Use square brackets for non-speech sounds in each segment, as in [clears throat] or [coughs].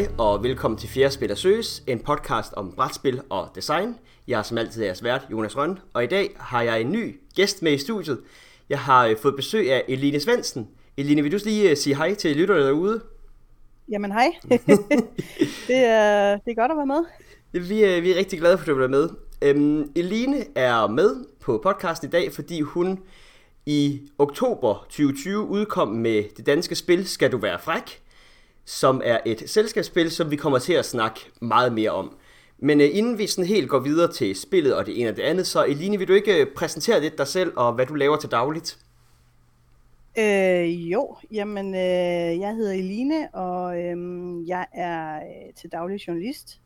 Hej og velkommen til Fjerde Spil Søges, en podcast om brætspil og design. Jeg er som altid jeres vært, Jonas Røn, og i dag har jeg en ny gæst med i studiet. Jeg har øh, fået besøg af Eline Svendsen. Eline, vil du lige øh, sige hej til lytterne derude? Jamen hej. [laughs] det, er, det er godt at være med. Vi er, vi er rigtig glade for, at du er med. Øhm, Eline er med på podcasten i dag, fordi hun i oktober 2020 udkom med det danske spil Skal du være fræk? Som er et selskabsspil, som vi kommer til at snakke meget mere om. Men øh, inden vi sådan helt går videre til spillet og det ene og det andet, så Eline, vil du ikke øh, præsentere lidt dig selv og hvad du laver til dagligt? Øh, jo, jamen øh, jeg hedder Eline, og øh, jeg er øh, til daglig journalist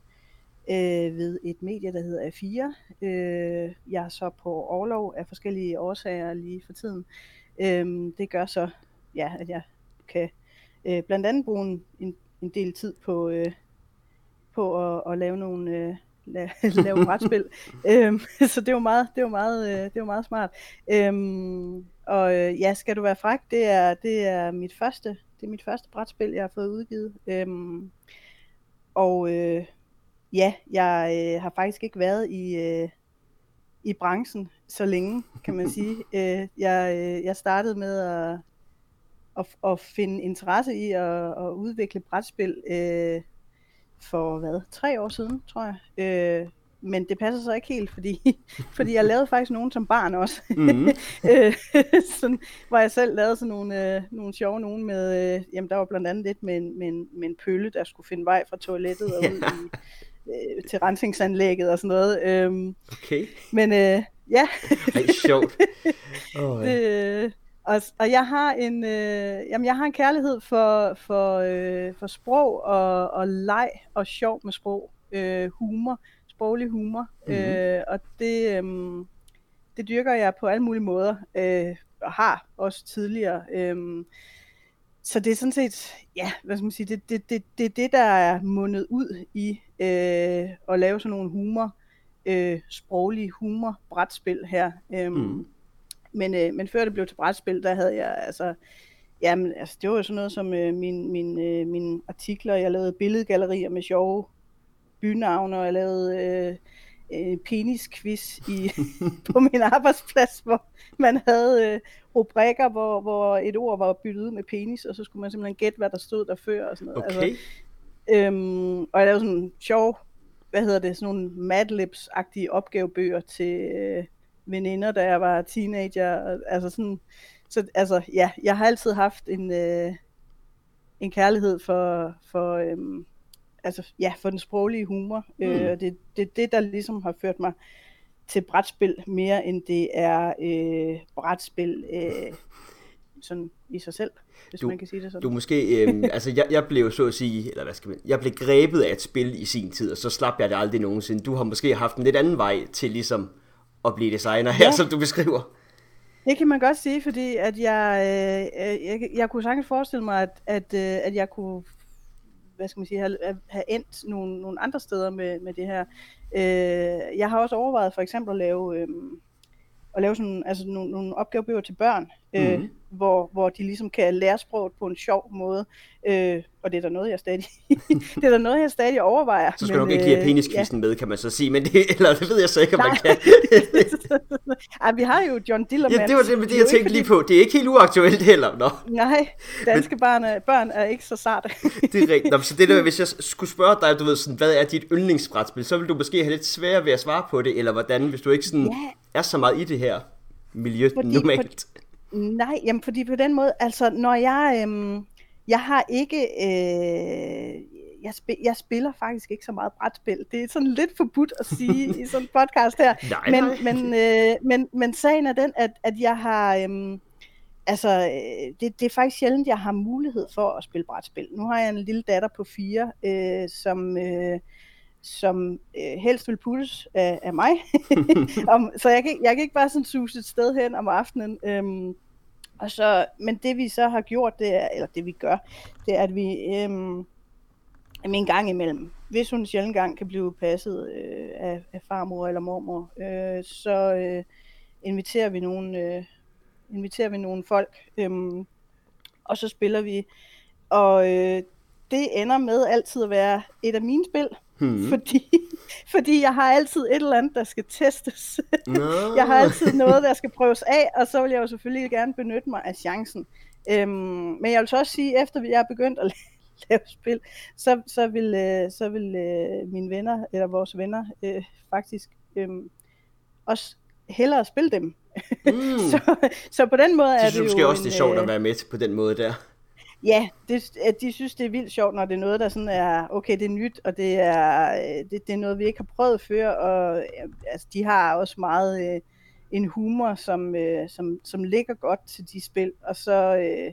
øh, ved et medie, der hedder A4. Øh, jeg er så på overlov af forskellige årsager lige for tiden. Øh, det gør så, ja, at jeg kan øh, blandt andet bruge en, en, en del tid på, øh, på at, at lave nogle øh, [laughs] lave, lave brætspil. [laughs] øhm, så det var meget, det var meget, øh, det var meget smart. Øhm, og øh, ja, skal du være fræk, det er, det er mit første, det er mit første brætspil, jeg har fået udgivet. Øhm, og øh, ja, jeg øh, har faktisk ikke været i, øh, i branchen så længe, kan man sige. [laughs] øh, jeg, øh, jeg startede med at, at, at finde interesse i at, at udvikle brætspil øh, for hvad, tre år siden, tror jeg. Øh, men det passer så ikke helt, fordi, [laughs] fordi jeg lavede faktisk nogen som barn også. Mm-hmm. [laughs] sådan, hvor jeg selv lavede sådan nogle, øh, nogle sjove nogen med, øh, jamen der var blandt andet lidt med en, med, en, med en pølle, der skulle finde vej fra toilettet og ud i, øh, til rensningsanlægget og sådan noget. Øhm, okay. Men øh, ja. Ej, sjovt. [laughs] Oh, ja. det, og, og jeg har en øh, jamen jeg har en kærlighed for for øh, for sprog og og leg og sjov med sprog, øh, humor, sproglig humor. Mm-hmm. Øh, og det øh, det dyrker jeg på alle mulige måder øh, og har også tidligere. Øh, så det er sådan set, ja, hvad skal man sige, det det det det det der er mundet ud i øh, at lave sådan nogle humor øh, sproglige humor brætspil her. Øh, mm men, øh, men før det blev til brætspil, der havde jeg altså, jamen, altså det var jo sådan noget som øh, min, min, øh, mine artikler, jeg lavede billedgallerier med sjove bynavne, og jeg lavede øh, øh, penisquiz i, [laughs] på min arbejdsplads, hvor man havde øh, rubrikker, hvor, hvor et ord var byttet ud med penis, og så skulle man simpelthen gætte, hvad der stod der før og sådan noget. Okay. Altså, øhm, og jeg lavede sådan sjov, hvad hedder det, sådan nogle Madlibs-agtige opgavebøger til, øh, veninder, da jeg var teenager. Altså sådan, så altså, ja, jeg har altid haft en, øh, en kærlighed for, for, øh, altså, ja, for den sproglige humor. Mm. Øh, det er det, det, der ligesom har ført mig til brætspil mere end det er øh, brætspil øh, sådan i sig selv, hvis du, man kan sige det sådan. Du måske, øh, [laughs] altså jeg, jeg blev så at sige, eller hvad skal man, jeg blev grebet af et spil i sin tid, og så slap jeg det aldrig nogensinde. Du har måske haft en lidt anden vej til ligesom at blive designer her, ja. som du beskriver. Det kan man godt sige, fordi at jeg, øh, jeg, jeg kunne sagtens forestille mig, at, at, øh, at jeg kunne hvad skal man sige, have, have endt nogle, nogle andre steder med, med det her. Øh, jeg har også overvejet for eksempel at lave, øh, at lave sådan, altså nogle, nogle opgavebøger til børn, øh, mm hvor, hvor de ligesom kan lære sproget på en sjov måde. Øh, og det er der noget, jeg stadig, [laughs] det er der noget, jeg stadig overvejer. Så skal men, du nok ikke lige have peniskvisten ja. med, kan man så sige, men det, [laughs] eller det ved jeg så ikke, om man kan. [laughs] Ej, vi har jo John Dillermand. Ja, det var det, det, det jeg tænkte lige på. Det er ikke helt uaktuelt heller, nå. Nej, danske men, børn, er, børn er ikke så sarte. det er rigtigt. Nå, så det der, hvis jeg skulle spørge dig, du ved, sådan, hvad er dit yndlingsbrætspil, så vil du måske have lidt sværere ved at svare på det, eller hvordan, hvis du ikke sådan ja. er så meget i det her miljø Fordi, normalt. For, Nej, jamen fordi på den måde, altså når jeg, øhm, jeg har ikke, øh, jeg, spil, jeg spiller faktisk ikke så meget brætspil. Det er sådan lidt forbudt at sige i [laughs] sådan en podcast her. Nej, men, nej. Men, øh, men, men sagen er den, at, at jeg har, øhm, altså øh, det, det er faktisk sjældent, jeg har mulighed for at spille brætspil. Nu har jeg en lille datter på fire, øh, som... Øh, som øh, helst vil puttes af, af mig. [laughs] [laughs] om, så jeg kan, jeg kan ikke bare sådan suse et sted hen om aftenen. Øhm, og så, men det vi så har gjort, det er, eller det vi gør, det er, at vi øhm, en gang imellem, hvis hun sjældent gang kan blive passet øh, af, af farmor eller mormor, øh, så øh, inviterer vi nogle, øh, inviterer vi nogle folk, øh, og så spiller vi. Og øh, det ender med altid at være et af mine spil. Hmm. Fordi, [laughs] fordi jeg har altid et eller andet, der skal testes. No. [laughs] jeg har altid noget, der skal prøves af, og så vil jeg jo selvfølgelig gerne benytte mig af chancen. Øhm, men jeg vil så også sige, efter jeg er begyndt at [laughs] lave spil, så, så vil, øh, så vil øh, mine venner, eller vores venner, øh, faktisk øh, også hellere spille dem. Mm. så, så på den måde er det, det jo... måske også, det er sjovt at øh, være med på den måde der. Ja, det, de synes, det er vildt sjovt, når det er noget, der sådan er, okay, det er nyt, og det er, øh, det, det er noget, vi ikke har prøvet før, og altså, de har også meget øh, en humor, som, øh, som, som ligger godt til de spil, og så øh,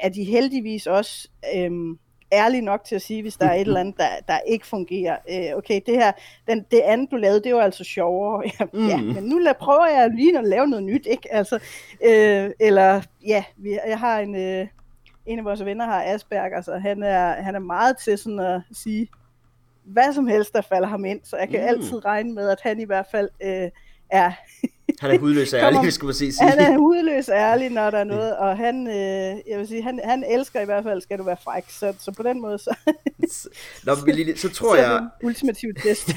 er de heldigvis også øh, ærlige nok til at sige, hvis der er et eller andet, der, der ikke fungerer. Øh, okay, det her, den, det andet, du lavede, det var altså sjovere. [laughs] Ja, mm. ja men nu lad, prøver jeg lige at lave noget nyt, ikke? Altså, øh, eller, ja, vi, jeg har en... Øh, en af vores venner har Asperger, så han er, han er meget til sådan at sige, hvad som helst, der falder ham ind. Så jeg kan mm. altid regne med, at han i hvert fald øh, er... han er hudløs [laughs] ærlig, hvis skulle man sige. [laughs] Han er hudløs ærlig, når der er noget, og han, øh, jeg vil sige, han, han elsker i hvert fald, skal du være fræk. Så, så på den måde, så... Nå, Lille, så tror så jeg... ultimativ test.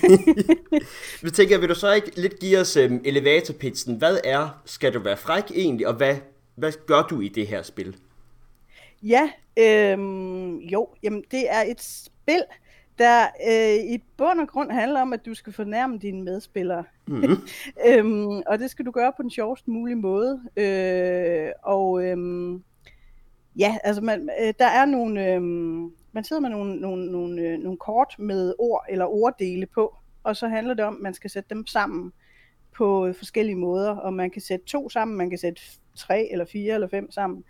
[laughs] Vi tænker, vil du så ikke lidt give os um, elevatorpitchen? Hvad er, skal du være fræk egentlig, og hvad, hvad gør du i det her spil? Ja, øhm, jo, jamen det er et spil, der øh, i bund og grund handler om, at du skal fornærme dine medspillere. Mm-hmm. [laughs] øhm, og det skal du gøre på den sjovest mulige måde. Øh, og øhm, ja, altså man, øh, der er nogle, øh, man sidder med nogle, nogle, nogle, øh, nogle kort med ord eller orddele på, og så handler det om, at man skal sætte dem sammen på forskellige måder, og man kan sætte to sammen, man kan sætte tre eller fire eller fem sammen.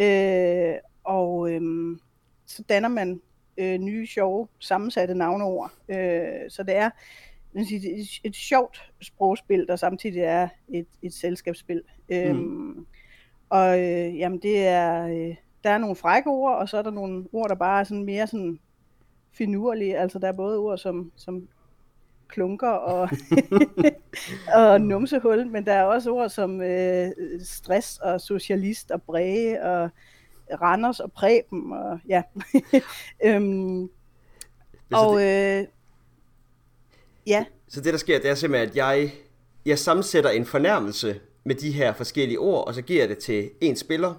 Øh, og øhm, så danner man øh, nye, sjove, sammensatte navneord. Øh, så det er sige, et, et sjovt sprogspil, der samtidig er et, et selskabsspil. Øhm, mm. Og øh, jamen, det er, øh, der er nogle frække ord, og så er der nogle ord, der bare er sådan mere sådan finurlige. Altså der er både ord som, som klunker og, [laughs] og numsehul, men der er også ord som øh, stress og socialist og bræge og Randers og Preben, og ja. [laughs] øhm, og det, øh, ja. Så det der sker, det er simpelthen, at jeg, jeg sammensætter en fornærmelse med de her forskellige ord, og så giver jeg det til en spiller.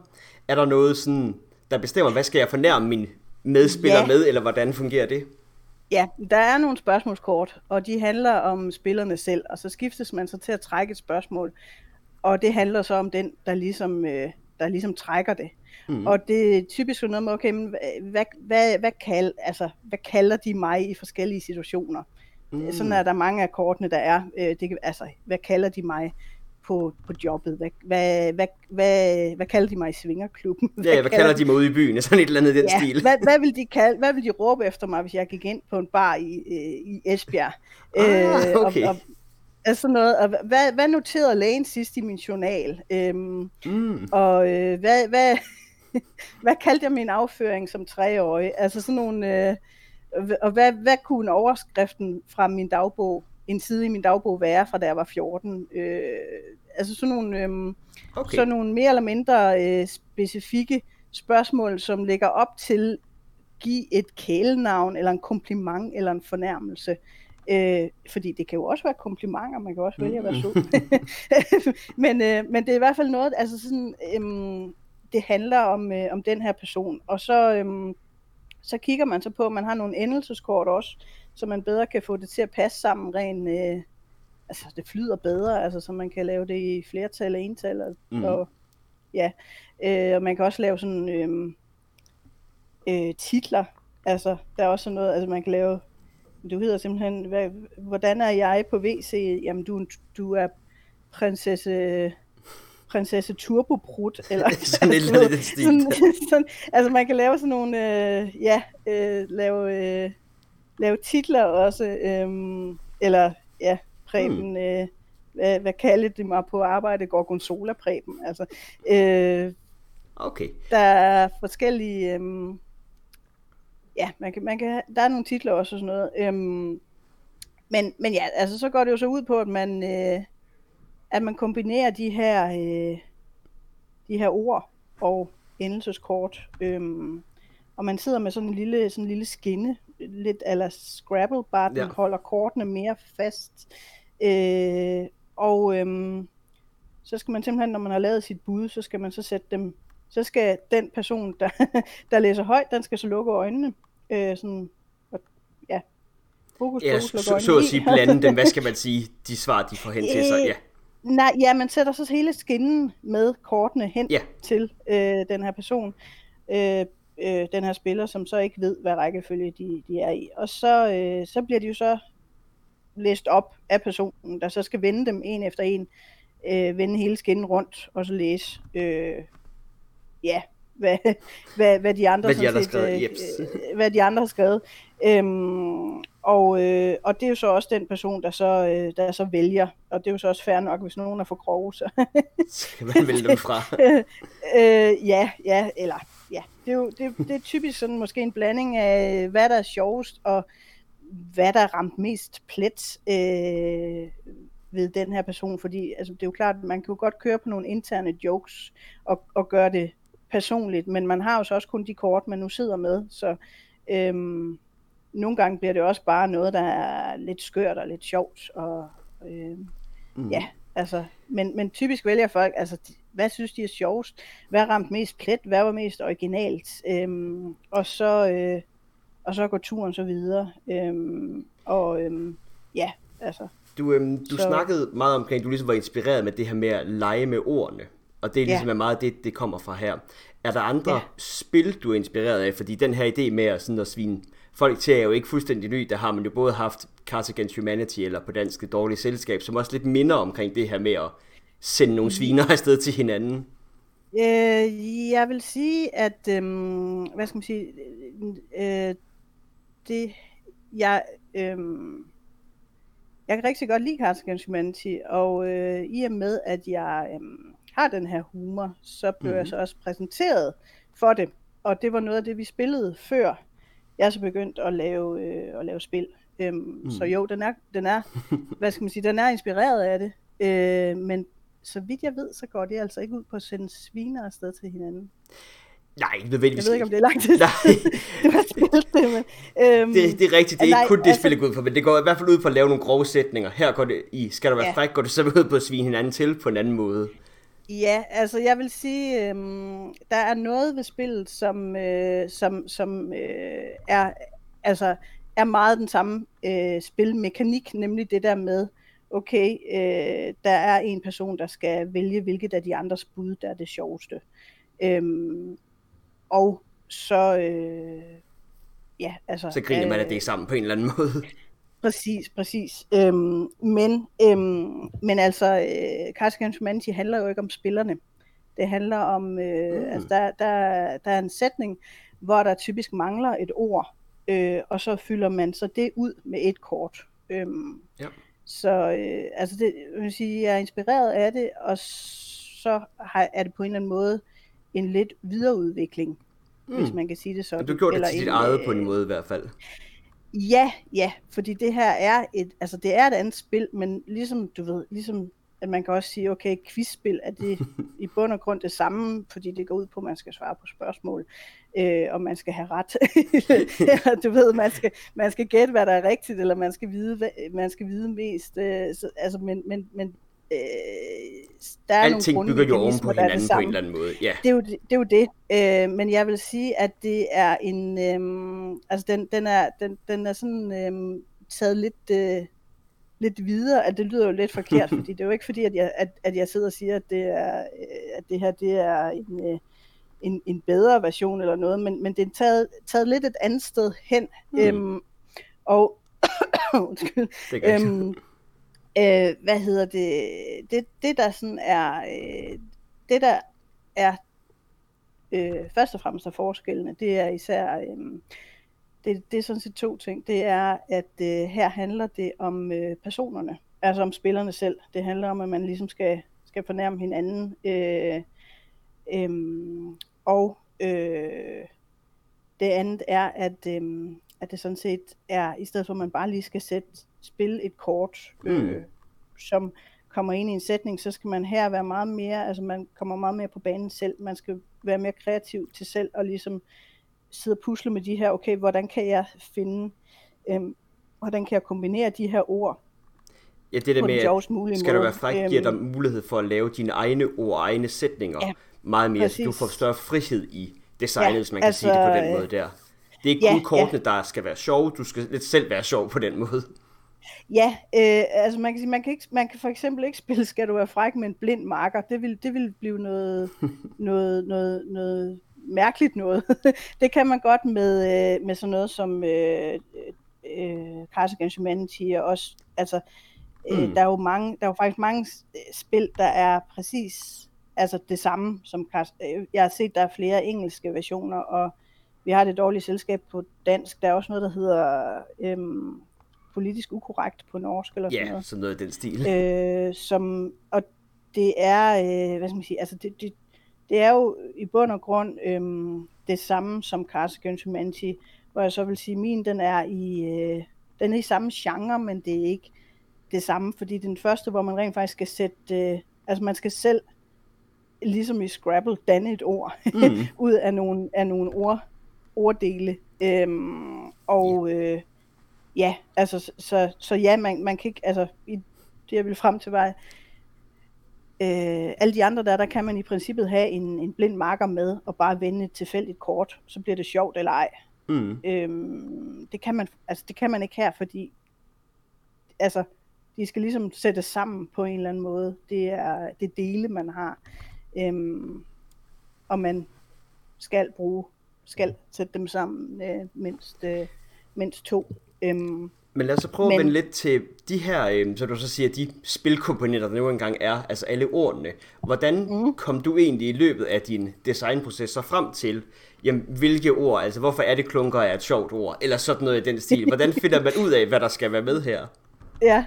Er der noget sådan, der bestemmer, hvad skal jeg fornærme min medspiller ja. med, eller hvordan fungerer det? Ja, der er nogle spørgsmålskort, og de handler om spillerne selv, og så skiftes man så til at trække et spørgsmål, og det handler så om den, der ligesom, øh, der ligesom trækker det. Mm. Og det er typisk noget med, okay, men hvad, hvad, hvad, kald, altså, hvad kalder de mig i forskellige situationer? Mm. Sådan er der mange af kortene, der er. Øh, det, altså, hvad kalder de mig på, på jobbet? Hvad, hvad, hvad, hvad, hvad kalder de mig i svingerklubben? Hvad ja, hvad kalder, kalder de mig ude i byen? Sådan et eller andet den ja, stil. hvad, hvad, vil de kalde, hvad vil de råbe efter mig, hvis jeg gik ind på en bar i, øh, i Esbjerg? Ah, okay. og, og, Altså noget, og hvad, hvad noterede lægen sidst i min journal? Øhm, mm. Og øh, hvad, hvad, [laughs] hvad kaldte jeg min afføring som treårig? Altså sådan nogle, øh, og hvad, hvad kunne overskriften fra min dagbog, en side i min dagbog være fra da jeg var 14? Øh, altså sådan nogle, øh, okay. sådan nogle mere eller mindre øh, specifikke spørgsmål, som lægger op til give et kælenavn, eller en kompliment, eller en fornærmelse. Øh, fordi det kan jo også være komplimenter, man kan også vælge at være sød. [laughs] men, øh, men det er i hvert fald noget, altså sådan, øh, det handler om, øh, om den her person. Og så, øh, så kigger man så på, at man har nogle endelseskort også, så man bedre kan få det til at passe sammen rent, øh, altså det flyder bedre, altså så man kan lave det i flertal og ental. Og, mm. og, ja, øh, og man kan også lave sådan øh, øh, titler, altså der er også sådan noget, altså man kan lave du hedder simpelthen, hvad, hvordan er jeg på WC? Jamen, du, du er prinsesse prinsesse Turbobrut, eller [laughs] sådan eller andet stil. Sådan, sådan, altså man kan lave sådan nogle, øh, ja, øh, lave, øh, lave titler også, øh, eller ja, Preben, hmm. øh, hvad, hvad kalder det mig på arbejde, Gorgonzola Preben, altså, øh, okay. der er forskellige, øh, ja, man kan, man kan, der er nogle titler også og sådan noget. Øhm, men, men ja, altså så går det jo så ud på, at man, øh, at man kombinerer de her, øh, de her ord og endelseskort. Øhm, og man sidder med sådan en lille, sådan en lille skinne, lidt eller Scrabble, bare den Ja. holder kortene mere fast. Øh, og øhm, så skal man simpelthen, når man har lavet sit bud, så skal man så sætte dem, så skal den person, der, [laughs] der læser højt, den skal så lukke øjnene. Øh, sådan, og- ja, fokus, Ja, fokus, så, så, så at sige blande dem, hvad skal man [laughs] sige, de svar, de får hen til sig. Ja, Nej, ja, man sætter så hele skinnen med kortene hen Ja. til øh, den her person, øh, øh, den her spiller, som så ikke ved, hvad rækkefølge de, de er i. Og så, øh, så bliver de jo så læst op af personen, der så skal vende dem en efter en, øh, vende hele skinnen rundt, og så læse, øh, ja, hvad, hvad, hvad de andre, Hvad de andre set, skrevet, øh, øh, hvad de andre har skrevet. Øhm, og, øh, og det er jo så også den person, der så, øh, der så vælger, og det er jo så også fair nok, hvis nogen er for grove, så. [laughs] Så kan man vælge dem fra. [laughs] øh, ja, ja, eller ja, det er jo det, det er typisk sådan måske en blanding af, hvad der er sjovest, og hvad der er ramt mest plet øh, ved den her person, fordi altså, det er jo klart, at man kan jo godt køre på nogle interne jokes og, og gøre det personligt, men man har jo så også kun de kort, man nu sidder med, så øhm, nogle gange bliver det også bare noget, der er lidt skørt og lidt sjovt, og øh, Mm. Ja, altså, men, men typisk vælger folk, altså, hvad synes de er sjovest? Hvad ramt mest plet? Hvad var mest originalt? Øhm, og så øh, og så går turen så videre. Øhm, og øhm, ja, altså, Du, øhm, du Så- snakkede meget omkring, du ligesom var inspireret med det her med at lege med ordene. Og det er ligesom Ja. meget det, det kommer fra her. Er der andre Ja. spil, du er inspireret af? Fordi den her idé med at, sådan at svine folk til er jo ikke fuldstændig ny. Der har man jo både haft Cards Against Humanity, eller på dansk Det Dårlige Selskab, som også lidt minder omkring det her med at sende nogle sviner afsted til hinanden. øh, jeg vil sige, at, øhm, hvad skal man sige, øh, det, jeg, øhm, jeg kan rigtig godt lide Cards Against Humanity, og øh, i og med, at jeg øhm, har den her humor, så blev mm. jeg Mhm. så også præsenteret for det, og det var noget af det, vi spillede før jeg så begyndt at lave, øh, at lave spil. Øhm, mm. Så jo, den er, den er, [laughs] hvad skal man sige, den er inspireret af det, øh, men så vidt jeg ved, så går det altså ikke ud på at sende sviner afsted til hinanden. Nej, Jeg nødvendigvis ved ikke, om det er lang tid, Nej, [laughs] du spillet det, men... Øhm, det, det er rigtigt. Det er Nej, ikke kun det, altså- spillet går ud på, men det går i hvert fald ud på at lave nogle grove sætninger. Her går det i, skal der være ja. fræk, går det så ud på at svine hinanden til på en anden måde. Ja, altså jeg vil sige, øhm, der er noget ved spillet, som, øh, som, som øh, er, altså, er meget den samme øh, spilmekanik, nemlig det der med, okay, øh, der er en person, der skal vælge, hvilket af de andres bud, der er det sjoveste. Øhm, og så, øh, ja, altså... Så griner man af øh, det sammen på en eller anden måde. Præcis, præcis. Øhm, men, øhm, men altså, øh, Cards Against Humanity handler jo ikke om spillerne. Det handler om, øh, Mm. altså der, der, der er en sætning, hvor der typisk mangler et ord, øh, og så fylder man så det ud med et kort. Øhm, Ja. Så øh, altså det, jeg vil sige, jeg er inspireret af det, og så har, er det på en eller anden måde en lidt videreudvikling, mm. hvis man kan sige det sådan. Du gjorde det Eller til dit en, eget på en øh, måde i hvert fald. Ja, ja, fordi det her er et, altså det er et andet spil, men ligesom du ved, ligesom at man kan også sige, okay, quizspil er det [laughs] i bund og grund det samme, fordi det går ud på, at man skal svare på spørgsmål, øh, og man skal have ret. [laughs] eller du ved, man skal, man skal gætte, hvad der er rigtigt, eller man skal vide, hvad, man skal vide mest. Øh, så, altså, men, men, men øh, der er Alting nogle bygger jo oven på hinanden på en eller anden måde. Ja. det er jo det, det, er jo det. Øh, men jeg vil sige, at det er en, øhm, altså den, den er, den, den er sådan øhm, taget lidt, øh, lidt videre, at det lyder jo lidt forkert, [laughs] fordi det er jo ikke fordi, at jeg, at, at jeg sidder og siger, at det, er, øh, at det her det er en, øh, en, en bedre version eller noget, men, men det er taget, taget lidt et andet sted hen. Hmm. Øhm, og [coughs] undskyld, øhm, øh, hvad hedder det, det, det der sådan er, øh, det der er øh, først og fremmest er forskellene, det er især, øh, det, det er sådan set to ting. Det er, at øh, her handler det om øh, personerne, altså om spillerne selv. Det handler om, at man ligesom skal, skal fornærme hinanden. Øh, øh, og øh, det andet er, at, øh, at det sådan set er, i stedet for at man bare lige skal sætte, spille et kort, øh, Mm. som kommer ind i en sætning, så skal man her være meget mere, altså man kommer meget mere på banen selv. Man skal være mere kreativ til selv og ligesom sidde og pusle med de her, okay, hvordan kan jeg finde, øhm, hvordan kan jeg kombinere de her ord Ja, det der med, at skal du måde. være fræk, giver dig Øhm, mulighed for at lave dine egne ord og egne sætninger Ja, meget mere. Så du præcis. får større frihed i designet, Ja, hvis man kan altså, sige det på den øh, måde der. Det er ikke ja, kun kortene, der skal være sjove, du skal lidt selv være sjov på den måde. Ja, øh, altså man kan sige, man kan, ikke, man kan for eksempel ikke spille Skal du være fræk med en blind marker. Det vil, det vil blive noget, [laughs] noget, noget, noget mærkeligt noget. [laughs] det kan man godt med, øh, med sådan noget som øh, øh, Cards Against Humanity og også, altså, øh, Mm. der er jo mange, der er jo faktisk mange øh, spil, der er præcis altså det samme som øh, jeg har set, der er flere engelske versioner, og vi har det dårlige selskab på dansk. Der er også noget, der hedder øhm, politisk ukorrekt på norsk eller sådan Ja, noget. sådan noget i den stil. Øh, som, og det er, øh, hvad skal man sige, altså det, det, det er jo i bund og grund øhm, det samme som Cards Against Humanity, hvor jeg så vil sige, min den er i, øh, den er i samme genre, men det er ikke det samme, fordi den første, hvor man rent faktisk skal sætte, øh, altså man skal selv, ligesom i Scrabble, danne et ord Mm. [laughs] ud af nogle, af nogle ord, orddele. Øhm, og øh, ja, altså, så, så, så ja, man, man kan ikke, altså, i, det jeg vil frem til var, øh, alle de andre der, der kan man i princippet have en, en blind marker med, og bare vende et tilfældigt kort, så bliver det sjovt eller ej. Mm. Øhm, det, kan man, altså, det kan man ikke her, fordi altså, de skal ligesom sættes sammen på en eller anden måde. Det er det dele, man har. Øhm, og man skal bruge, skal sætte dem sammen øh, mindst, øh, mindst to. Øhm, Men lad os så prøve Men... at vende lidt til de her, øh, så du så siger, de spilkomponenter, der nu engang er, altså alle ordene. Hvordan mm. kom du egentlig i løbet af din designproces så frem til, jamen, hvilke ord, altså hvorfor er det klunker er et sjovt ord, eller sådan noget i den stil. Hvordan [laughs] finder man ud af, hvad der skal være med her? Ja.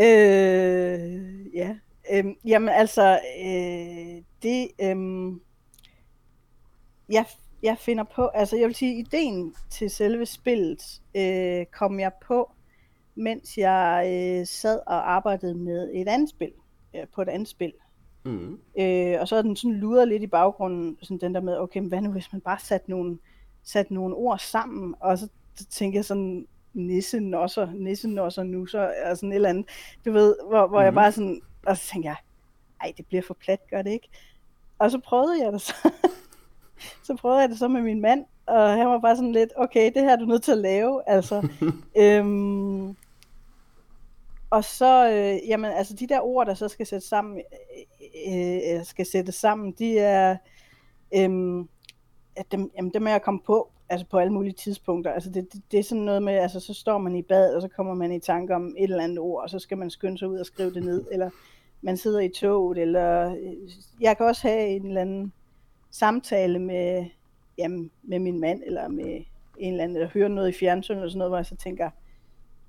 Øh, ja. Øhm, jamen altså, øh, det, øhm, jeg, jeg finder på, altså jeg vil sige, ideen til selve spillet øh, kom jeg på, mens jeg øh, sad og arbejdede med et andet spil, øh, på et andet spil. Mm. Øh, og så er den sådan luret lidt i baggrunden, sådan den der med, okay, men hvad nu hvis man bare satte nogle, satte nogle ord sammen, og så, så tænker jeg sådan, nisse, nosser, nisse, nosser, nusser, og sådan et eller andet, du ved, hvor, hvor mm. jeg Mhm. bare sådan, og så tænker jeg, ej, det bliver for plat, gør det ikke? Og så prøvede jeg det så. [laughs] [laughs] så prøvede jeg det så med min mand, og han var bare sådan lidt, okay, det her er du nødt til at lave, altså. [laughs] øhm, og så, øh, jamen, altså de der ord, der så skal sættes sammen, øh, øh, skal sættes sammen, de er, øh, at dem, jamen, dem er jeg kommet på, altså på alle mulige tidspunkter. Altså det, det, det er sådan noget med, altså så står man i bad, og så kommer man i tanke om et eller andet ord, og så skal man skynde sig ud og skrive det ned, eller man sidder i toget, eller øh, jeg kan også have en eller anden samtale med, jamen, med min mand, eller med en eller anden, eller høre noget i fjernsynet, eller sådan noget, hvor jeg så tænker,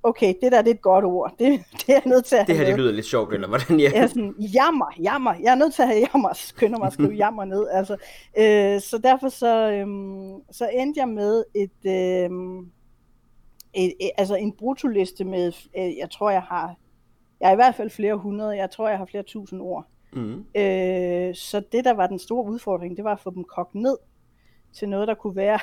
okay, det der det er et godt ord, [laughs] det, det er jeg nødt til at Det her, det lyder lidt sjovt, eller hvordan ja. Jeg er sådan, jammer, jammer. Jeg er nødt til at have jammer. Skynder mig at skrive [laughs] jammer ned. Altså, øh, så derfor så, øhm, så endte jeg med et, øhm, et, et, altså en brutoliste med, øh, jeg tror jeg har, jeg har i hvert fald flere hundrede, jeg tror jeg har flere tusind ord. Mm. Øh, så det der var den store udfordring, det var at få dem kogt ned til noget, der kunne være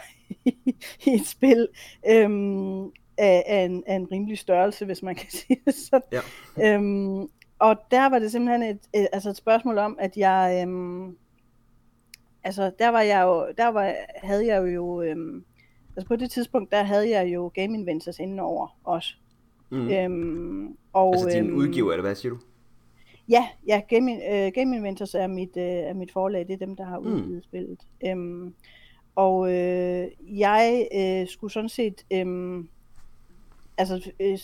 [laughs] i et spil øhm, af, af, en, af en rimelig størrelse, hvis man kan [laughs] sige det sådan. Ja. Øhm, og der var det simpelthen et, et, altså et spørgsmål om, at jeg, øhm, altså der var jeg jo, der var, havde jeg jo, øhm, altså på det tidspunkt, der havde jeg jo Game Inventors indenover også. Mm. Øhm, og, Altså din øhm, udgiver, eller hvad siger du? Ja, ja Game, øh, Game Inventors er mit, øh, er mit forlag, det er dem, der har Mm. udgivet spillet. Øhm, og øh, jeg øh, skulle sådan set øhm, altså, øh,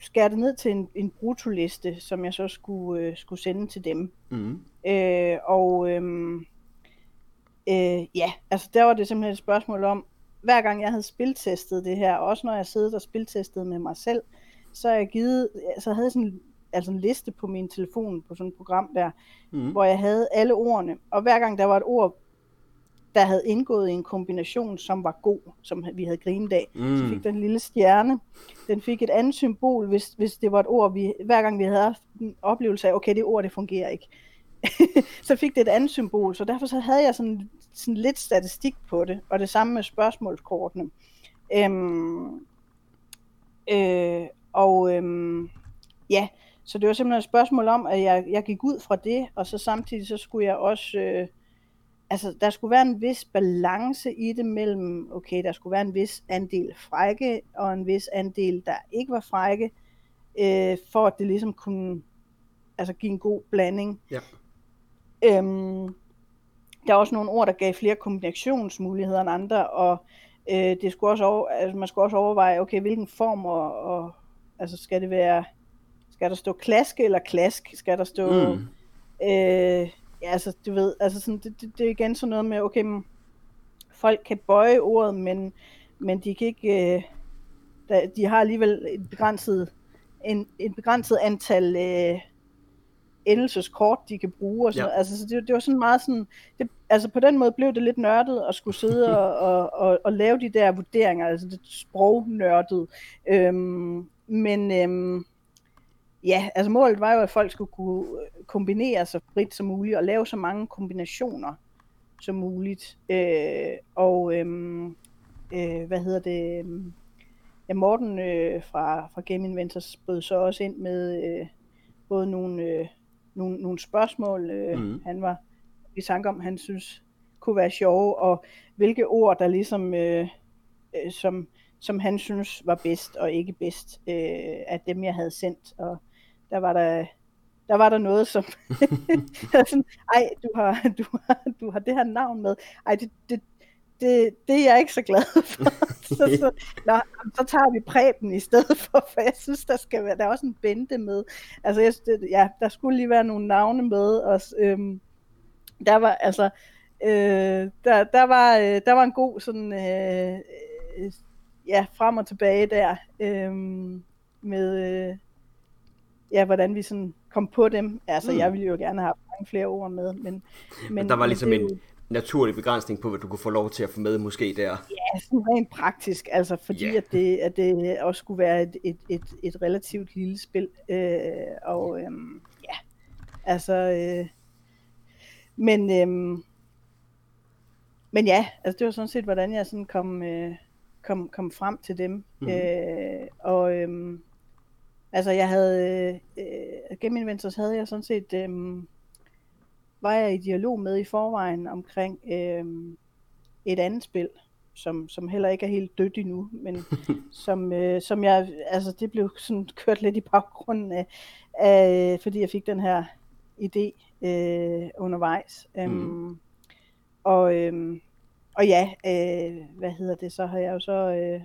skære det ned til en, en brutoliste, som jeg så skulle, øh, skulle sende til dem. Mm. Øh, og øhm, øh, ja, altså der var det simpelthen et spørgsmål om, hver gang jeg havde spiltestet det her, også når jeg siddet og spiltestede med mig selv, så jeg givet, så havde jeg sådan altså en liste på min telefon på sådan et program der, Mm. hvor jeg havde alle ordene, og hver gang der var et ord, der havde indgået i en kombination, som var god, som vi havde grinet af, så Mm. fik den en lille stjerne. Den fik et andet symbol, hvis, hvis det var et ord, vi, hver gang vi havde haft en oplevelse af, okay, det ord, det fungerer ikke. [laughs] så fik det et andet symbol, så derfor så havde jeg sådan, sådan lidt statistik på det, og det samme med spørgsmålskortene. Øhm, øh, og øhm, ja, så det var simpelthen et spørgsmål om, at jeg, jeg gik ud fra det, og så samtidig så skulle jeg også, øh, altså der skulle være en vis balance i det mellem, okay, der skulle være en vis andel frække, og en vis andel, der ikke var frække, øh, for at det ligesom kunne altså give en god blanding. Ja. Øhm, der er også nogle ord, der gav flere kombinationsmuligheder end andre, og øh, det skulle også over, altså, man skulle også overveje, okay, hvilken form, og, og altså skal det være, skal der stå klaske eller klask? Skal der stå, mm. øh, ja, altså, du ved, altså sådan, det, det, det er igen sådan noget med, okay, folk kan bøje ordet, men, men de kan ikke, øh, der, de har alligevel et begrænset, en, en begrænset antal øh, endelseskort, de kan bruge og sådan ja. noget. Altså, så det, det var sådan meget sådan, det, altså på den måde blev det lidt nørdet at skulle sidde [laughs] og, og, og, og lave de der vurderinger, altså det sprognørdet. Øhm, men øhm, ja, altså målet var jo, at folk skulle kunne kombinere sig frit som muligt og lave så mange kombinationer som muligt. Øh, og øhm, øh, hvad hedder det? Ja, Morten øh, fra, fra Game Inventors bød så også ind med øh, både nogle, øh, nogle, nogle spørgsmål, øh, mm. han var i tanke om, han synes kunne være sjove, og hvilke ord, der ligesom, øh, øh, som, som han synes var bedst og ikke bedst øh, af dem, jeg havde sendt. Og der var der, der var der noget, som, [laughs] [laughs] sådan, ej, du har, du, har, du har det her navn med, ej, det, det, det, det er jeg ikke så glad for. [laughs] så, så, nå, så tager vi præben i stedet for, for jeg synes, der skal være, der er også en bente med. Altså, jeg, det, ja, der skulle lige være nogle navne med, og øhm, der var, altså, øh, der, der, var, øh, der var en god sådan, øh, øh, ja, frem og tilbage der, øh, med, øh, ja, hvordan vi sådan kom på dem. Altså, mm. jeg ville jo gerne have mange flere ord med, men... Men, men der var ligesom det, en, naturlig begrænsning på, hvad du kunne få lov til at få med måske der. Ja, sådan rent praktisk, altså fordi yeah. at, det, at det også skulle være et, et, et, et relativt lille spil. Øh, og øhm, ja, altså... Øh, men, øhm, men ja, altså det var sådan set, hvordan jeg sådan kom, øh, kom, kom frem til dem. Mm-hmm. Øh, og øhm, altså jeg havde, øh, Game Inventors havde jeg sådan set... Øh, var jeg i dialog med i forvejen omkring øh, et andet spil, som, som heller ikke er helt dødt endnu, men [laughs] som, øh, som jeg, altså det blev sådan [laughs] kørt lidt i baggrunden af, af fordi jeg fik den her idé øh, undervejs. Øhm, mm. og, øh, og ja, øh, hvad hedder det, så har jeg jo så øh,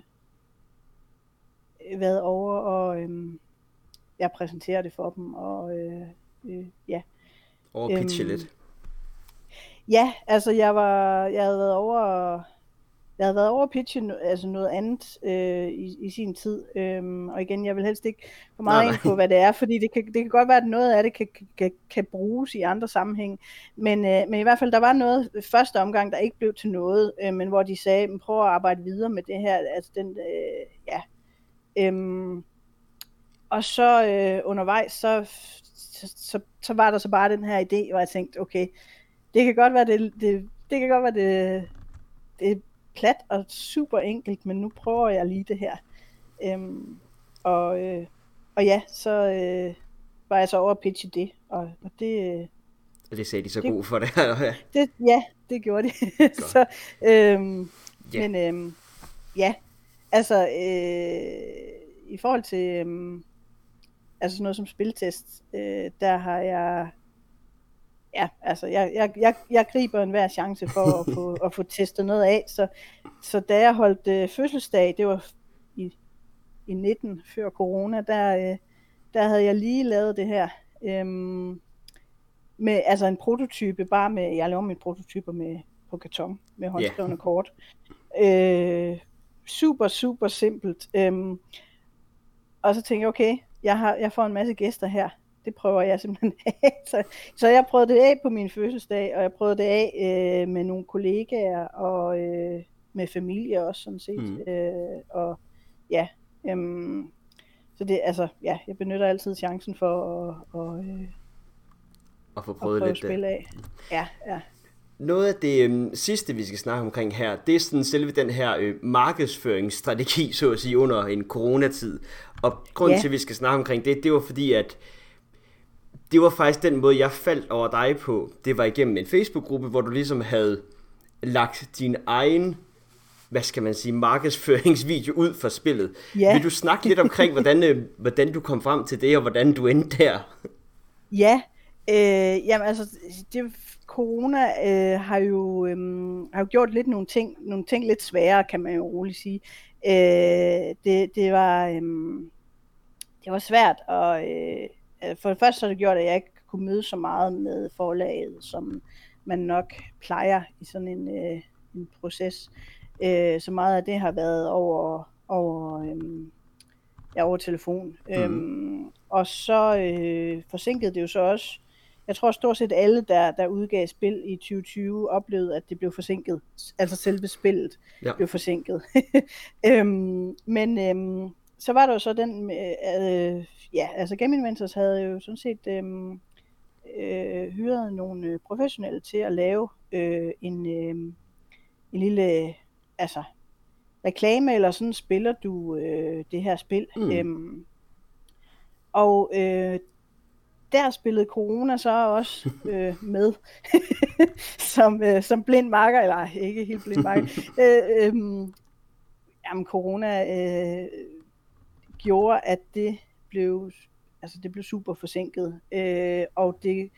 været over og øh, jeg præsenterer det for dem, og øh, øh, ja, over øhm, lidt. Ja, altså jeg var, jeg havde været over, jeg havde været over pitche altså noget andet øh, i, i sin tid. Øhm, og igen, jeg vil helst ikke for meget nej, ind på, hvad det er, fordi det kan, det kan godt være, at noget af det kan, kan, kan bruges i andre sammenhæng. Men, øh, men i hvert fald, der var noget første omgang, der ikke blev til noget, øh, men hvor de sagde, prøv at arbejde videre med det her. Altså den, øh, ja. Øhm, og så øh, undervejs, så så, så, så var der så bare den her idé, hvor jeg tænkte, okay, det kan godt være, det, det, det kan godt være, det, det er plat og super enkelt, men nu prøver jeg lige det her. Øhm, og, øh, og ja, så øh, var jeg så over at pitche det, og, og det... Øh, og det sagde de så det, god for det. ja. [laughs] det ja, det gjorde de. [laughs] så, øhm, yeah. Men øhm, ja, altså øh, i forhold til... Øhm, altså sådan noget som spiltest, øh, der har jeg, ja, altså jeg, jeg, jeg, jeg griber en hver chance for at få, [laughs] at få testet noget af, så, så da jeg holdt øh, fødselsdag, det var i, i 19 før corona, der, øh, der havde jeg lige lavet det her, øh, med altså en prototype, bare med, jeg laver mine prototyper med, på karton, med håndskrevne yeah. kort. Øh, super, super simpelt. Øhm, og så tænkte jeg, okay, jeg, har, jeg får en masse gæster her. Det prøver jeg simpelthen [laughs] af. Så, så jeg prøvede det af på min fødselsdag, og jeg prøvede det af øh, med nogle kollegaer og øh, med familie også sådan set. Mm. Øh, og ja, øhm, så det altså, ja, jeg benytter altid chancen for at, og, øh, at få prøvet prøve lidt. at spille af. Ja, ja. Noget af det øhm, sidste, vi skal snakke omkring her, det er sådan selve den her øh, markedsføringsstrategi, så at sige, under en coronatid. Og grunden Ja. til, at vi skal snakke omkring det, det var fordi, at det var faktisk den måde, jeg faldt over dig på. Det var igennem en Facebook-gruppe, hvor du ligesom havde lagt din egen, hvad skal man sige, markedsføringsvideo ud for spillet. Ja. Vil du snakke lidt omkring, hvordan, øh, hvordan du kom frem til det, og hvordan du endte der? Ja, øh, jamen altså, det, corona øh, har, jo, øh, har jo gjort lidt nogle ting, nogle ting lidt sværere, kan man jo roligt sige. Øh, det, det, var, øh, det var svært, og øh, for det første så har det gjort, at jeg ikke kunne møde så meget med forlaget, som man nok plejer i sådan en, øh, en proces. Øh, så meget af det har været over, over øh, ja, over telefon. Mm. Øhm, og så øh, forsinkede det jo så også, jeg tror stort set alle, der, der udgav spil i 2020, oplevede, at det blev forsinket. Altså selve spillet Ja. blev forsinket. [laughs] øhm, men øhm, så var der jo så den, med, øh, ja, altså Game Inventors havde jo sådan set øhm, øh, hyret nogle øh, professionelle til at lave øh, en, øh, en lille, altså reklame, eller sådan spiller du øh, det her spil. Mm. Øhm, og øh, der spillede corona så også øh, med [laughs] som, øh, som blind marker, eller ikke helt blind marker. [laughs] øh, øh, jamen corona øh, gjorde, at det blev, altså det blev super forsinket, øh, og det,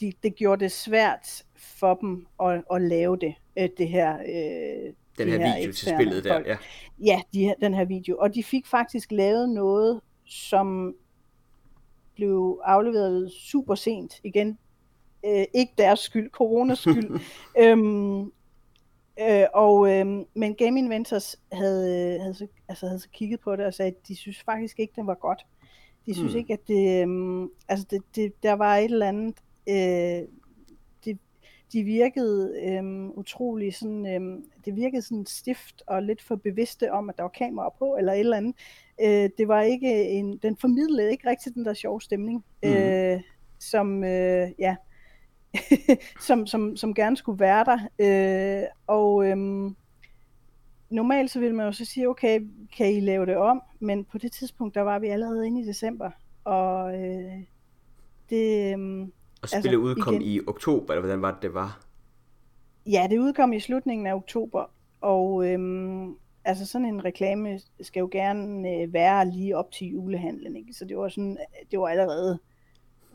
de, det gjorde det svært for dem at, at lave det, øh, det her øh, Den de her her video til spillet der, folk. ja. Ja, de, den her video. Og de fik faktisk lavet noget, som blev afleveret super sent. Igen, øh, ikke deres skyld, coronas skyld. [laughs] øhm, øh, og, øhm, men Game Inventors havde, havde, så, altså havde så kigget på det og sagde, at de synes faktisk ikke, det var godt. De synes Hmm. ikke, at det, øhm, altså det, det, der var et eller andet, øh, de virkede øhm, utrolig sådan, øhm, det virkede sådan stift og lidt for bevidste om, at der var kamera på, eller et eller andet. Øh, det var ikke en, den formidlede ikke rigtig den der sjove stemning, Mhm. øh, som, øh, ja, [laughs] som, som, som gerne skulle være der. Øh, og øhm, normalt så ville man jo så sige, okay, kan I lave det om? Men på det tidspunkt, der var vi allerede inde i december, og øh, det, øhm, Og Altså, spillet udkom igen- i oktober, eller hvordan var det, det var? Ja, det udkom i slutningen af oktober, og øhm, altså sådan en reklame skal jo gerne øh, være lige op til julehandlen, ikke? Så det var sådan, det var allerede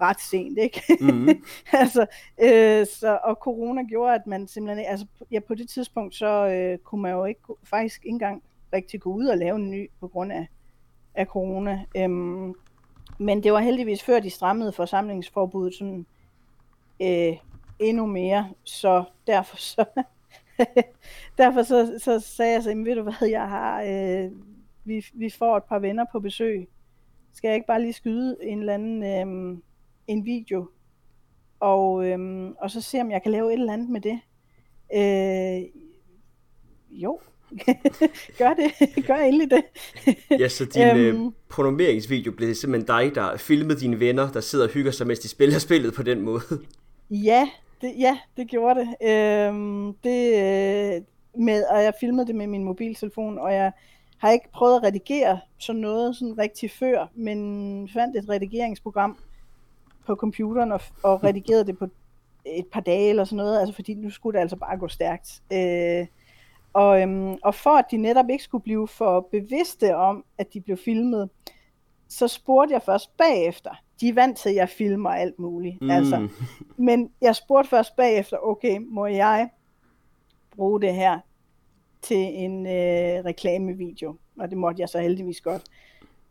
ret sent, ikke? Mhm. [laughs] altså, øh, så, og corona gjorde, at man simpelthen, altså ja, på det tidspunkt, så øh, kunne man jo ikke, faktisk ikke engang rigtig gå ud og lave en ny på grund af, af corona. Øhm, men det var heldigvis før de strammede forsamlingsforbuddet sådan øh, endnu mere, så derfor så [laughs] derfor så, så sagde jeg så, "Jamen, ved du hvad, jeg har, øh, vi, vi får et par venner på besøg. Skal jeg ikke bare lige skyde en eller anden øh, en video, og, øh, og så se om jeg kan lave et eller andet med det. Øh, jo, [laughs] gør det, [laughs] gør endelig det. Ja, så din øhm... Øhm. øh, blev simpelthen dig, der filmede dine venner, der sidder og hygger sig, mens de spiller spillet på den måde. Ja, det, ja, det gjorde det. Øhm, det øh, med, og jeg filmede det med min mobiltelefon, og jeg har ikke prøvet at redigere sådan noget sådan rigtig før, men fandt et redigeringsprogram på computeren og, og [laughs] redigerede det på et par dage eller sådan noget, altså fordi nu skulle det altså bare gå stærkt. Øh, og, øhm, og for at de netop ikke skulle blive for bevidste om, at de blev filmet, så spurgte jeg først bagefter. De er vant til, at jeg filmer alt muligt. Mm. Altså, men jeg spurgte først bagefter, okay, må jeg bruge det her til en øh, reklamevideo? Og det måtte jeg så heldigvis godt.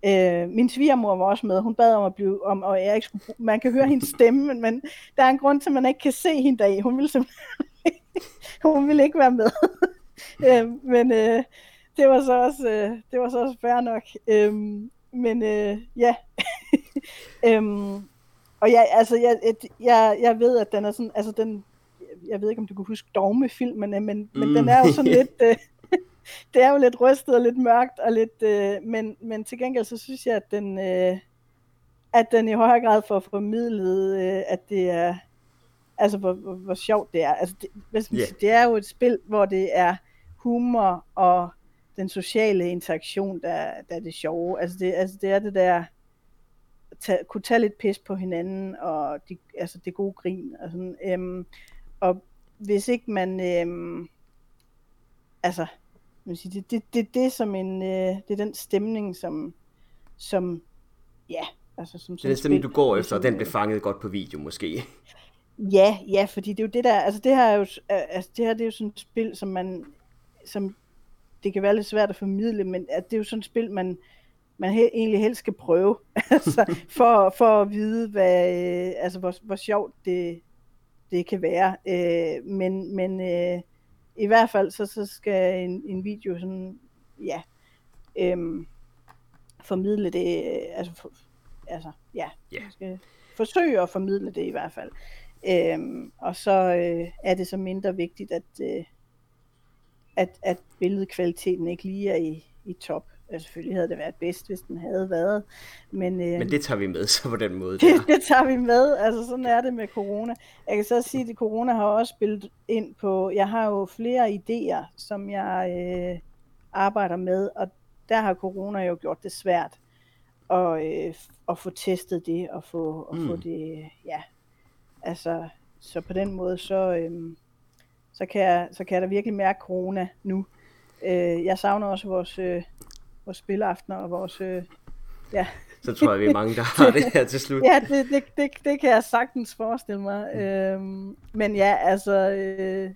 Øh, min svigermor var også med. Hun bad om at blive, om, og jeg ikke skulle, bruge- man kan høre hendes stemme, men, der er en grund til, at man ikke kan se hende deri. Hun ville simpelthen [laughs] hun ville ikke være med. øh, men øh, det var så også, øh, det var så også fair nok. Øh, men øh, ja. [laughs] øhm, og jeg, altså, jeg, jeg- jeg, ved, at den er sådan, altså den, jeg ved ikke, om du kan huske dogmefilmen, men, men Mm. den er jo sådan [laughs] lidt, øh, [laughs] det er jo lidt rystet og lidt mørkt, og lidt, øh, men, men til gengæld så synes jeg, at den, øh, at den i højere grad får formidlet, øh, at det er, altså hvor, hvor, hvor sjovt det er. Altså det, hvad skal man Ja. sige, det er jo et spil, hvor det er humor og den sociale interaktion, der, der er det sjove. Altså det, altså det er det der, tage, kunne tage lidt pis på hinanden, og de, altså det gode grin. Og, sådan, øhm, og hvis ikke man, øhm, altså, man sige, det, det, det, det, er som en, øh, det er den stemning, som, som ja, altså som Det er den stemning, du går efter, og den blev fanget godt på video måske. Ja, ja, fordi det er jo det der, altså det her er jo, altså det her det er jo sådan et spil, som man, som det kan være lidt svært at formidle, men at det er jo sådan et spil, man, man he, egentlig helst skal prøve, [laughs] altså for, for at vide, hvad, øh, altså hvor, hvor sjovt det, det kan være. Øh, men men øh, i hvert fald, så, så skal en, en video sådan, ja, øh, formidle det, øh, altså, for, altså ja, man skal forsøge at formidle det i hvert fald. Øhm, og så øh, er det så mindre vigtigt, at, øh, at, at billedkvaliteten ikke lige er i, i top. Altså, selvfølgelig havde det været bedst, hvis den havde været. Men, øh, Men det tager vi med så på den måde. det, det [laughs] tager vi med. Altså, sådan er det med corona. Jeg kan så sige, at corona har også spillet ind på... Jeg har jo flere idéer, som jeg øh, arbejder med, og der har corona jo gjort det svært at, øh, at få testet det, og få, få Mm. det... Ja, altså... Så på den måde, så, øhm, så, kan jeg, så kan jeg da virkelig mærke corona nu. Øh, jeg savner også vores, øh, vores spilaftener og vores... Øh, ja, Så tror jeg, vi er mange, der har det her til slut. [laughs] Ja, det, det, det, det kan jeg sagtens forestille mig. Øhm, men ja, altså... Øh,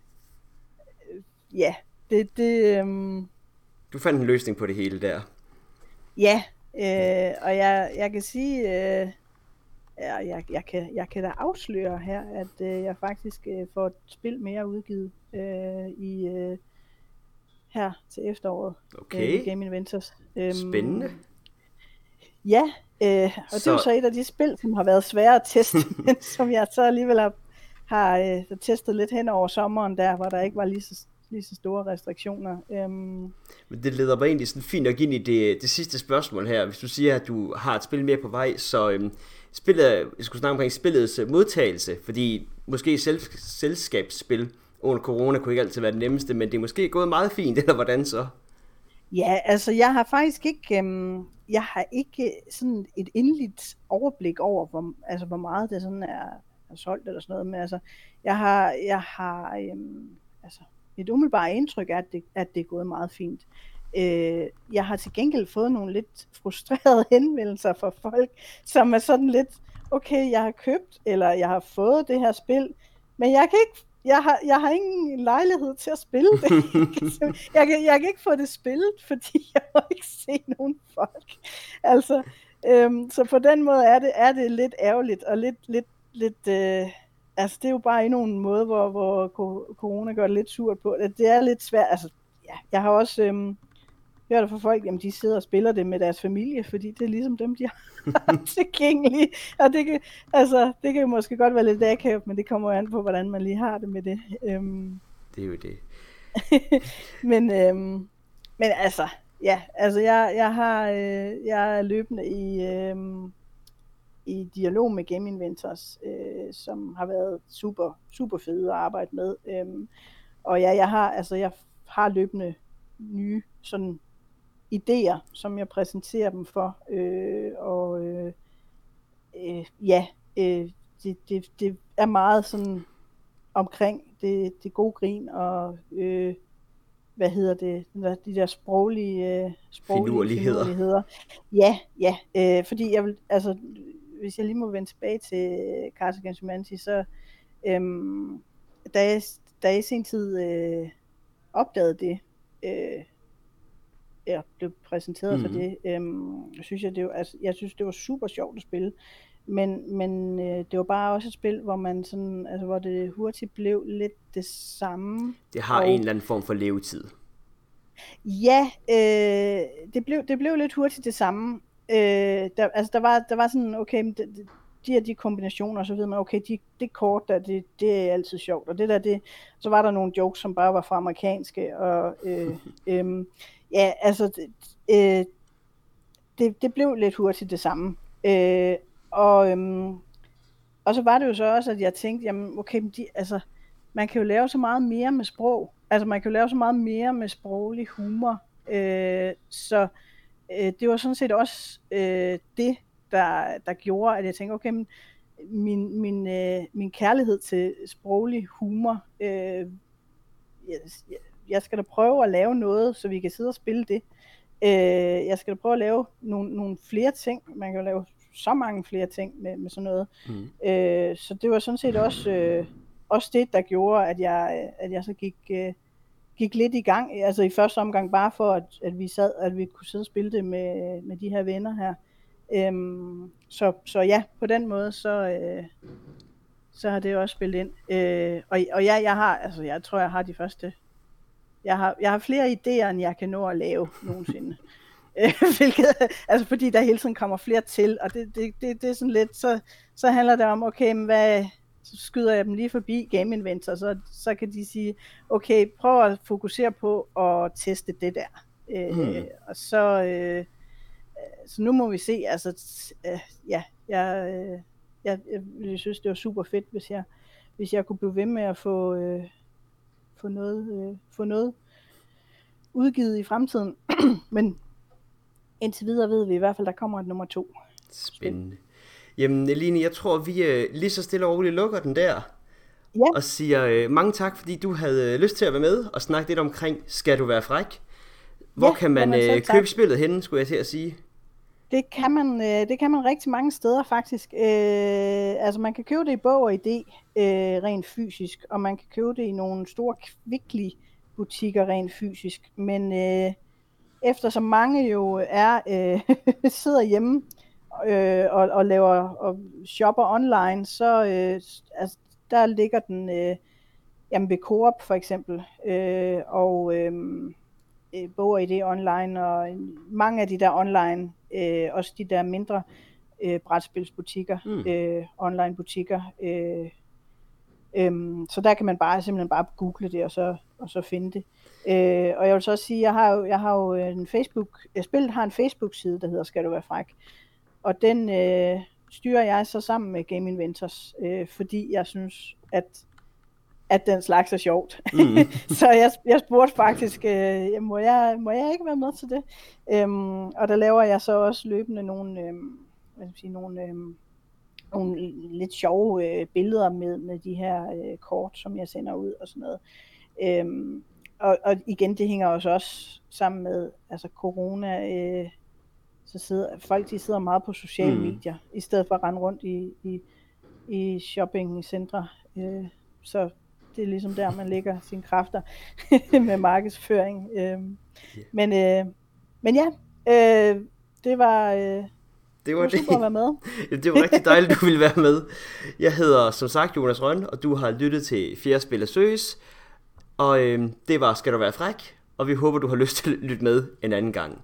ja, det... det øhm, Du fandt en løsning på det hele der. ja, øh, og jeg, jeg kan sige... Øh, ja, jeg, jeg, kan, jeg kan da afsløre her, at øh, jeg faktisk øh, får et spil mere udgivet øh, i øh, her til efteråret øh, Okay, i Game Inventors. Øhm, spændende. Ja, øh, og så... det er jo Så- så et af de spil, som har været svære at teste, [laughs] men som jeg så alligevel har, har øh, testet lidt hen over sommeren der, hvor der ikke var lige så, lige så store restriktioner. Øhm, Men det leder mig egentlig sådan fint nok ind i det, det sidste spørgsmål her. Hvis du siger, at du har et spil mere på vej, så øhm, spillet, jeg skulle snakke omkring spillets øh, modtagelse, fordi måske selv, selskabsspil under corona kunne ikke altid være det nemmeste, men det er måske gået meget fint, [laughs] eller hvordan så? ja, altså jeg har faktisk ikke, øhm, jeg har ikke sådan et endeligt overblik over, hvor, altså, hvor meget det sådan er, er solgt eller sådan noget, men altså, jeg har, jeg har øhm, altså, mit umiddelbare indtryk er, at det, at det er gået meget fint. Øh, jeg har til gengæld fået nogle lidt frustrerede [laughs] henvendelser fra folk, som er sådan lidt, okay, jeg har købt, eller jeg har fået det her spil, men jeg kan ikke, jeg har, jeg har ingen lejlighed til at spille det. [laughs] jeg, kan, jeg kan ikke få det spillet, [laughs] fordi jeg må ikke se nogen folk. Altså, øhm, så på den måde er det, er det lidt ærgerligt, og lidt, lidt, lidt øh, altså det er jo bare endnu en måde, hvor, hvor co- corona gør det lidt surt på. Det er lidt svært, altså, ja, jeg har også øhm, hørt det fra folk, jamen de sidder og spiller det med deres familie, fordi det er ligesom dem, de har [laughs] tilgængelige. Og det kan, altså, det kan jo måske godt være lidt akavet, men det kommer jo an på, hvordan man lige har det med det. Øhm, Det er jo det. [laughs] men, øhm, men altså, ja, altså jeg, jeg har, øh, jeg er løbende i, øhm, i dialog med Game Inventors, øh, som har været super, super fede at arbejde med. Øhm, og ja, jeg har, altså jeg har løbende nye sådan idéer, som jeg præsenterer dem for, øh, og øh, øh, ja, øh, det, det, det er meget sådan omkring det, det gode grin og øh, hvad hedder det, de der sproglige, øh, sproglige Finurligheder. finurligheder. Ja, ja, øh, fordi jeg vil, altså, hvis jeg lige må vende tilbage til Cards Against Humanity, så øhm, da, jeg, da jeg i sin tid øh, opdagede det, øh, jeg blev præsenteret mm. for Mhm. det, øhm, synes jeg, det var, altså, jeg synes, det var super sjovt at spille. Men, men øh, det var bare også et spil, hvor man sådan, altså, hvor det hurtigt blev lidt det samme. Det har Og- en eller anden form for levetid. Ja, øh, det, blev, det blev lidt hurtigt det samme. Øh, der, altså der var, der var sådan, okay, men det, det- de her de kombinationer, så ved man, okay, de, det kort der, det, det er altid sjovt. Og det der, det, så var der nogle jokes, som bare var fra amerikanske. Og, øh, [laughs] øh, ja, altså, det, øh, det, det blev lidt hurtigt det samme. Øh, og, øhm, og så var det jo så også, at jeg tænkte, jamen okay, de, altså, man kan jo lave så meget mere med sprog. Altså man kan jo lave så meget mere med sproglig humor. Øh, så øh, det var sådan set også øh, det, der, der gjorde, at jeg tænkte, okay, men min, min, øh, min kærlighed til sproglig humor, øh, jeg, jeg skal da prøve at lave noget, så vi kan sidde og spille det. Øh, jeg skal da prøve at lave nogle, nogle flere ting. Man kan jo lave så mange flere ting med, med sådan noget. Mm. Øh, så det var sådan set også, øh, også det, der gjorde, at jeg, at jeg så gik, øh, gik lidt i gang. Altså i første omgang bare for, at, at vi sad, at vi kunne sidde og spille det med, med de her venner her. Øhm, så, så ja, på den måde, så, øh, så har det også spillet ind. Øh, og, og ja, jeg har, altså jeg tror, jeg har de første, jeg har, jeg har flere idéer, end jeg kan nå at lave nogensinde. [laughs] Øh, hvilket, altså fordi der hele tiden kommer flere til, og det, det, det, det er sådan lidt, så, så handler det om, okay, men hvad, så skyder jeg dem lige forbi Game Inventor, så, så kan de sige, okay, prøv at fokusere på at teste det der. Øh, mm. Og så, øh, så nu må vi se, altså, øh, ja, jeg, øh, jeg, jeg, jeg synes, det var super fedt, hvis jeg, hvis jeg kunne blive ved med at få, øh, få, noget, øh, få noget udgivet i fremtiden. [clears throat] Men indtil videre ved vi i hvert fald, der kommer et nummer to. Spændende. Jamen, Eline, jeg tror, vi øh, lige så stille og roligt lukker den der. Ja. Og siger øh, mange tak, fordi du havde øh, lyst til at være med og snakke lidt omkring Skal du være fræk? Hvor Ja, kan man øh, tak. købe spillet henne, skulle jeg til at sige? Det kan man, øh, det kan man rigtig mange steder faktisk. Øh, altså man kan købe det i bog og idé øh, rent fysisk, og man kan købe det i nogle store kvickly butikker rent fysisk. Men øh, eftersom mange jo er øh, [laughs] sidder hjemme øh, og, og laver og shopper online, så øh, altså, der ligger den øh, jamen ved Coop for eksempel, øh, og øh, øh, Bog og idé online, og mange af de der online, øh, også de der mindre øh, brætspilsbutikker, Mm. øh, online butikker. Øh, øhm, så der kan man bare simpelthen bare google det, og så, og så finde det. Øh, og jeg vil så også sige, jeg har jo, jeg har jo en Facebook, jeg spillet har en Facebook-side, der hedder Skal du være fræk? Og den øh, styrer jeg så sammen med Game Inventors, øh, fordi jeg synes, at at den slags er sjovt. Mm. [laughs] så jeg, jeg spurgte faktisk, øh, må, jeg, må jeg ikke være med til det? Øhm, og der laver jeg så også løbende nogle, øhm, hvad skal jeg sige, nogle, øhm, nogle lidt sjove øh, billeder med, med de her øh, kort, som jeg sender ud og sådan noget. Øhm, og, og igen, det hænger også, også sammen med altså corona. Øh, så sidder folk de sidder meget på sociale Mm. medier, i stedet for at rende rundt i, i, i shoppingcentre. Øh, så det er ligesom der, man lægger sine kræfter [laughs] med markedsføring. Øh, men, øh, men ja, øh, det var, øh, Det det var var super at det. være med. [laughs] Det var rigtig dejligt, du ville være med. Jeg hedder som sagt Jonas Røn, og du har lyttet til Fjerde Spil af Søs. Og øh, det var Skal du være fræk? Og vi håber, du har lyst til at lytte med en anden gang.